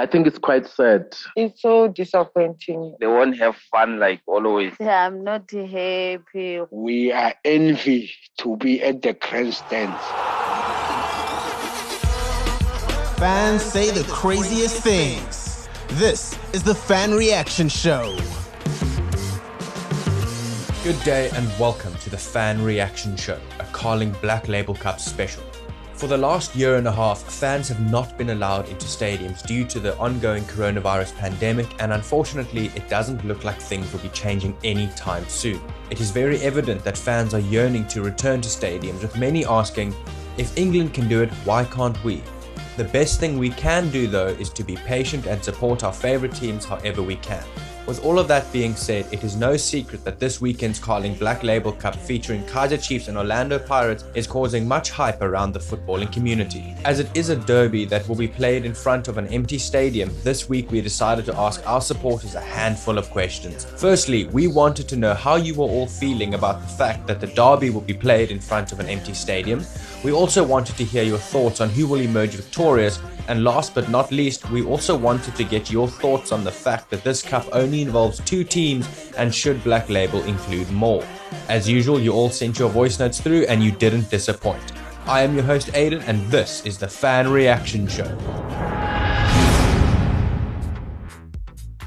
I think it's quite sad. It's so disappointing. They won't have fun like always. Yeah, I'm not happy. We are envy to be at the grandstands. Fans say the craziest things. This is the Fan Reaction Show. Good day and welcome to the Fan Reaction Show, a Carling Black Label Cup special. For the last year and a half, fans have not been allowed into stadiums due to the ongoing coronavirus pandemic, and unfortunately, it doesn't look like things will be changing anytime soon. It is very evident that fans are yearning to return to stadiums, with many asking, if England can do it, why can't we? The best thing we can do though is to be patient and support our favourite teams however we can. With all of that being said, it is no secret that this weekend's Carling Black Label Cup featuring Kaizer Chiefs and Orlando Pirates is causing much hype around the footballing community. As it is a derby that will be played in front of an empty stadium, this week we decided to ask our supporters a handful of questions. Firstly, we wanted to know how you were all feeling about the fact that the derby will be played in front of an empty stadium. We also wanted to hear your thoughts on who will emerge victorious and last but not least, we also wanted to get your thoughts on the fact that this cup only involves two teams and should Black Label include more. As usual, you all sent your voice notes through and you didn't disappoint. I am your host Aidan and this is the Fan Reaction Show.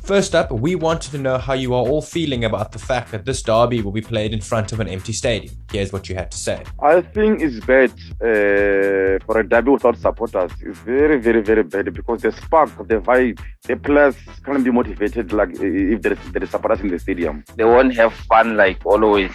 First up, we wanted to know how you are all feeling about the fact that this derby will be played in front of an empty stadium. Here's what you had to say. I think it's bad uh, for a derby without supporters. It's very, very, very bad because the spark, the vibe, the players can't be motivated like if there is, there is supporters in the stadium. They won't have fun like always.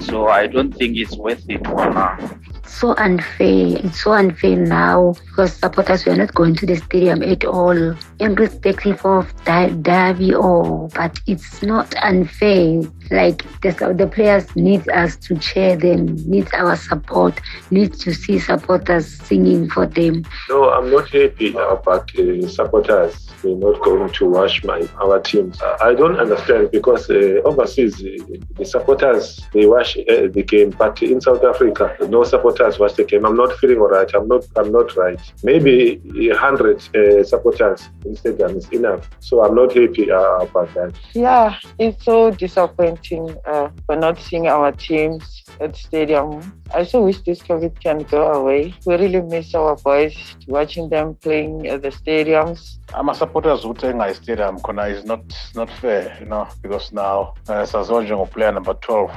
So I don't think it's worth it for now so unfair. It's so unfair now because supporters were not going to the stadium at all, irrespective of derby or. Oh, but it's not unfair. Like the, the players need us to cheer them, need our support, need to see supporters singing for them. No, I'm not happy about uh, supporters We're not going to watch my our teams. I don't understand because uh, overseas uh, the supporters they watch uh, the game, but in South Africa no supporters watch the game. I'm not feeling alright. I'm not. I'm not right. Maybe a hundred uh, supporters in stadium is enough. So I'm not happy uh, about that. Yeah, it's so disappointing uh, for not seeing our teams at stadium. I so wish this COVID can go away. We really miss our boys watching them playing at the stadiums ama-supporters ukuthenga istadium khona is not not fair you know because now uh, saziwa njengoplayer number 12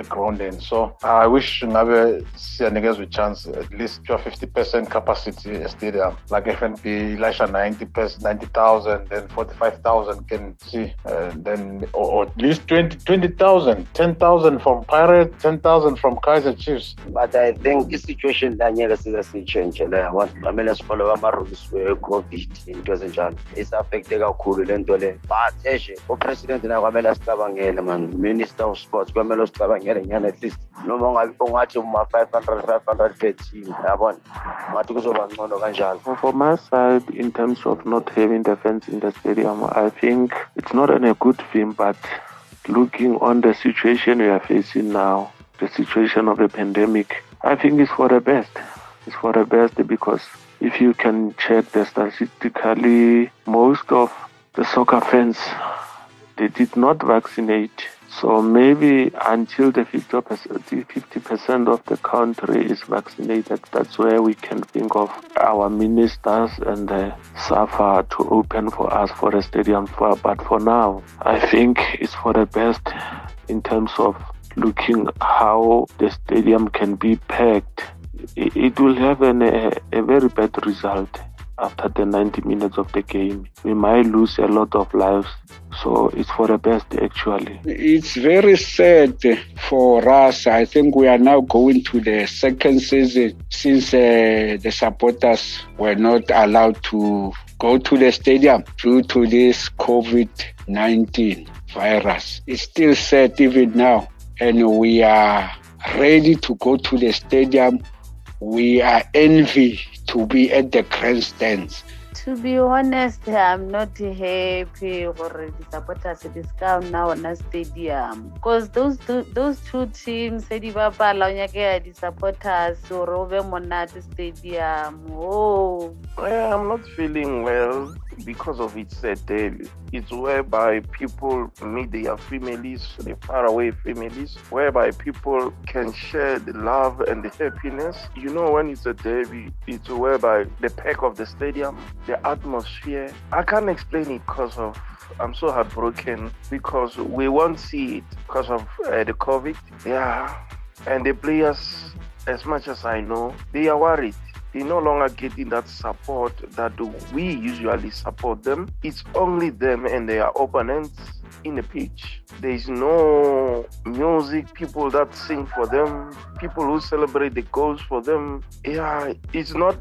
egrounding so i wish ngabe siyanikezwa i-chance at least to 50 percent capacity stadium like fnb ilasha 90 90000 then 45000 can see uh, then or, or, at least 20 20000 10000 from Pirates, 10000 from Kaizer chiefs. But i think isituation la ngeke eh? size siyitshentshe le abantu kumele sifollow ama-rules we-covid into ezinjalo is-affecte kakhulu le nto le. But eshe upresident naye kwamele asicabangele man. Minister of sports kwamele usicabangele nyana at least. Noma ungathi uma-five hundred five hundred per team yabona ngathi kuzoba ngcono kanjalo. For my side in terms of not having the fans in the stadium i think it's not a good thing but looking on the situation we are facing now the situation of the pandemic i think it's for the best it's for the best because if you can check the statistically, most of the soccer fans they did not vaccinate. So maybe until the 50% of the country is vaccinated, that's where we can think of our ministers and the SAFA to open for us for the stadium. For, but for now, I think it's for the best in terms of looking how the stadium can be packed it will have an, a, a very bad result after the 90 minutes of the game. We might lose a lot of lives. So it's for the best, actually. It's very sad for us. I think we are now going to the second season since uh, the supporters were not allowed to go to the stadium due to this COVID 19 virus. It's still sad even now. And we are ready to go to the stadium we are envy to be at the grandstands. To be honest, I'm not happy for the supporters at discount now on a stadium because those two, those two teams said di bapala nyake di supporters or over monate stadium. Oh, well, I'm not feeling well because of its uh. It's whereby people meet their families, the faraway families, whereby people can share the love and the happiness. You know, when it's a derby, it's whereby the pack of the stadium, the atmosphere. I can't explain it because of I'm so heartbroken because we won't see it because of uh, the COVID. Yeah, and the players, as much as I know, they are worried. They're no longer getting that support that we usually support them. It's only them and their opponents in the pitch. There is no music, people that sing for them, people who celebrate the goals for them. Yeah, it's not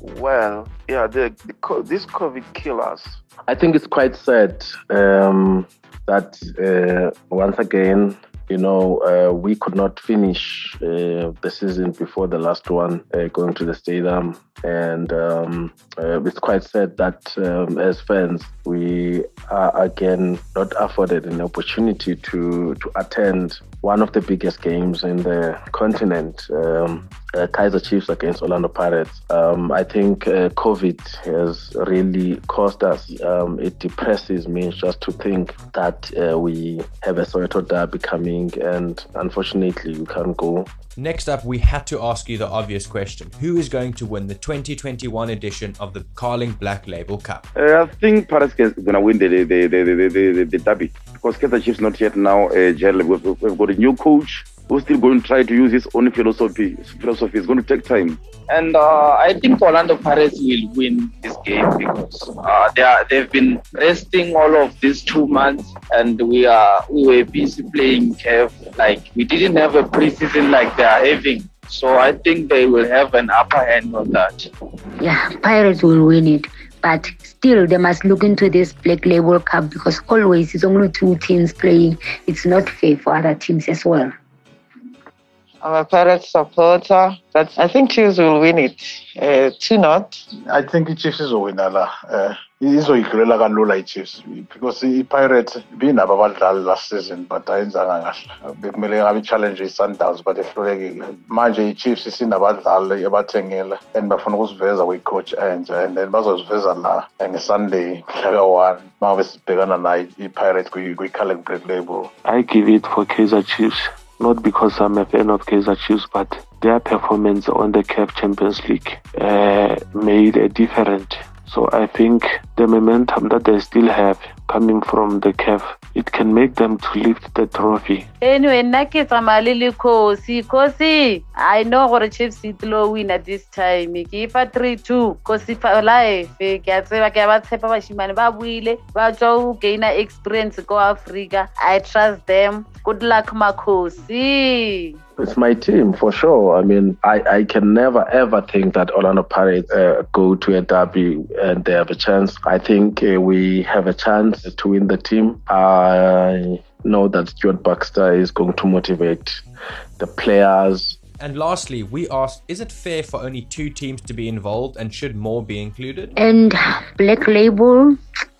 well. Yeah, the, the this COVID kill us. I think it's quite sad um, that uh, once again you know, uh, we could not finish uh, the season before the last one uh, going to the stadium. And um, uh, it's quite sad that um, as fans, we are again not afforded an opportunity to, to attend one of the biggest games in the continent. Um, uh, Kaizer Chiefs against Orlando Pirates. Um, I think uh, COVID has really caused us. Um, it depresses me just to think that uh, we have a Soweto derby coming, and unfortunately, we can't go. Next up, we had to ask you the obvious question: Who is going to win the 2021 edition of the Carling Black Label Cup? Uh, I think Pirates is going to win the the, the, the, the, the, the derby because Kaizer Chiefs not yet now. Uh, we've, we've got a new coach who's still going to try to use his own philosophy. Philosophy is going to take time. And uh, I think Orlando Pirates will win this game because uh, they are they've been resting all of these two months, and we are we were busy playing CAF. Like we didn't have a preseason like they are having. So I think they will have an upper hand on that. Yeah, Pirates will win it. But still, they must look into this Black Label Cup because always it's only two teams playing. It's not fair for other teams as well. I'm a Pirates supporter, but I think Chiefs will win it. Uh, two not. I think Chiefs izowina la. Uh, izoyigilela kalula i-chiefs because i-pirates binabo abadlali last season but ayenzanga kahle bekumele ngabe i-challenge i-sundowns but ehlulekile manje i-chiefs isinabadlali ebathengile and bafuna ukusiveza kwi-coach entsha and then bazoziveza la nge-sunday mhlaka one mangabe sibhekana nayo i-pirates kwi-calling break label i give it for kaizer chiefs not because I'm a fan of Kaizer Chiefs, but their performance on the CAF Champions League uh, made a difference. So I think the momentum that they still have coming from the CAF, it can make them to lift the trophy. Anyway, nna ke le Kosi. Kosi, I know gore Chiefs e win at this time. Ke ifa 3-2. Kosi for life. Ke a tseba ke a ba tshepa ba buile ba tswa go experience ko Africa. I trust them. Good luck Makosi. It's my team for sure. I mean, I, I can never ever think that Orlando Pirates uh, go to a derby and they have a chance. I think uh, we have a chance to win the team. I know that Stuart Baxter is going to motivate the players. And lastly, we asked, is it fair for only two teams to be involved and should more be included? And Black Label,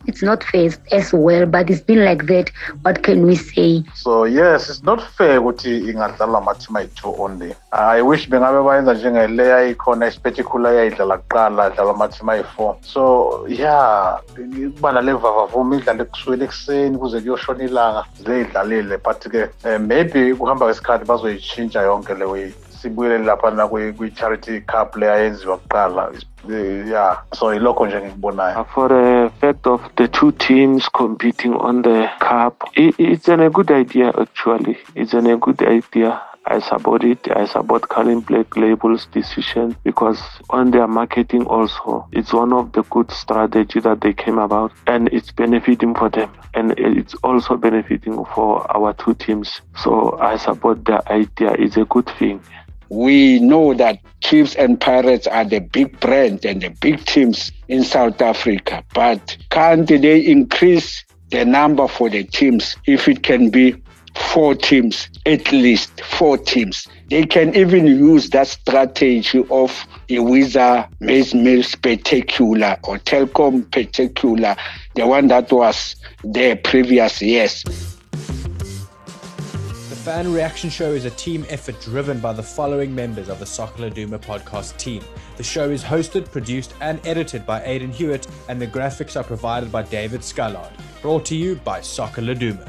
it's not fair as well, but it's been like that. What can we say? So yes, it's not fair ukuthi ingadlala amateam ayi-two only. I wish bengabe bayenza njengeleya ikhona isiparticular yayidlala kuqala adlala amateam ayi-four. So yeah, kuba nale vavavuma idlale kusukela ekuseni kuze kuyoshona ilanga ziyidlalile but-ke um maybe kuhamba kwesikhathi bazoyitshintsha yonke le way kwi-charity cup le ayenziwa kuqala eh, yeah. So nje ngikubonayo uh, for the fact of the two teams competing on the cup it's an, a good idea actually. It's an, a good idea. I support it. I support Carling Black Label's decision because on their marketing also, it's one of the good strategy that they came about and it's benefiting for them. And it's also benefiting for our two teams. So I support the idea. It's a good thing we know that Chiefs and Pirates are the big brands and the big teams in South Africa. But can't they increase the number for the teams if it can be four teams, at least four teams? They can even use that strategy of a Wizard Maze Mill Spectacular or Telkom Spectacular, the one that was there previous years. The fan Reaction Show is a team effort driven by the following members of the Soccer Laduma podcast team. The show is hosted, produced, and edited by Aidan Hewitt, and the graphics are provided by David Scullard. Brought to you by Soccer Laduma.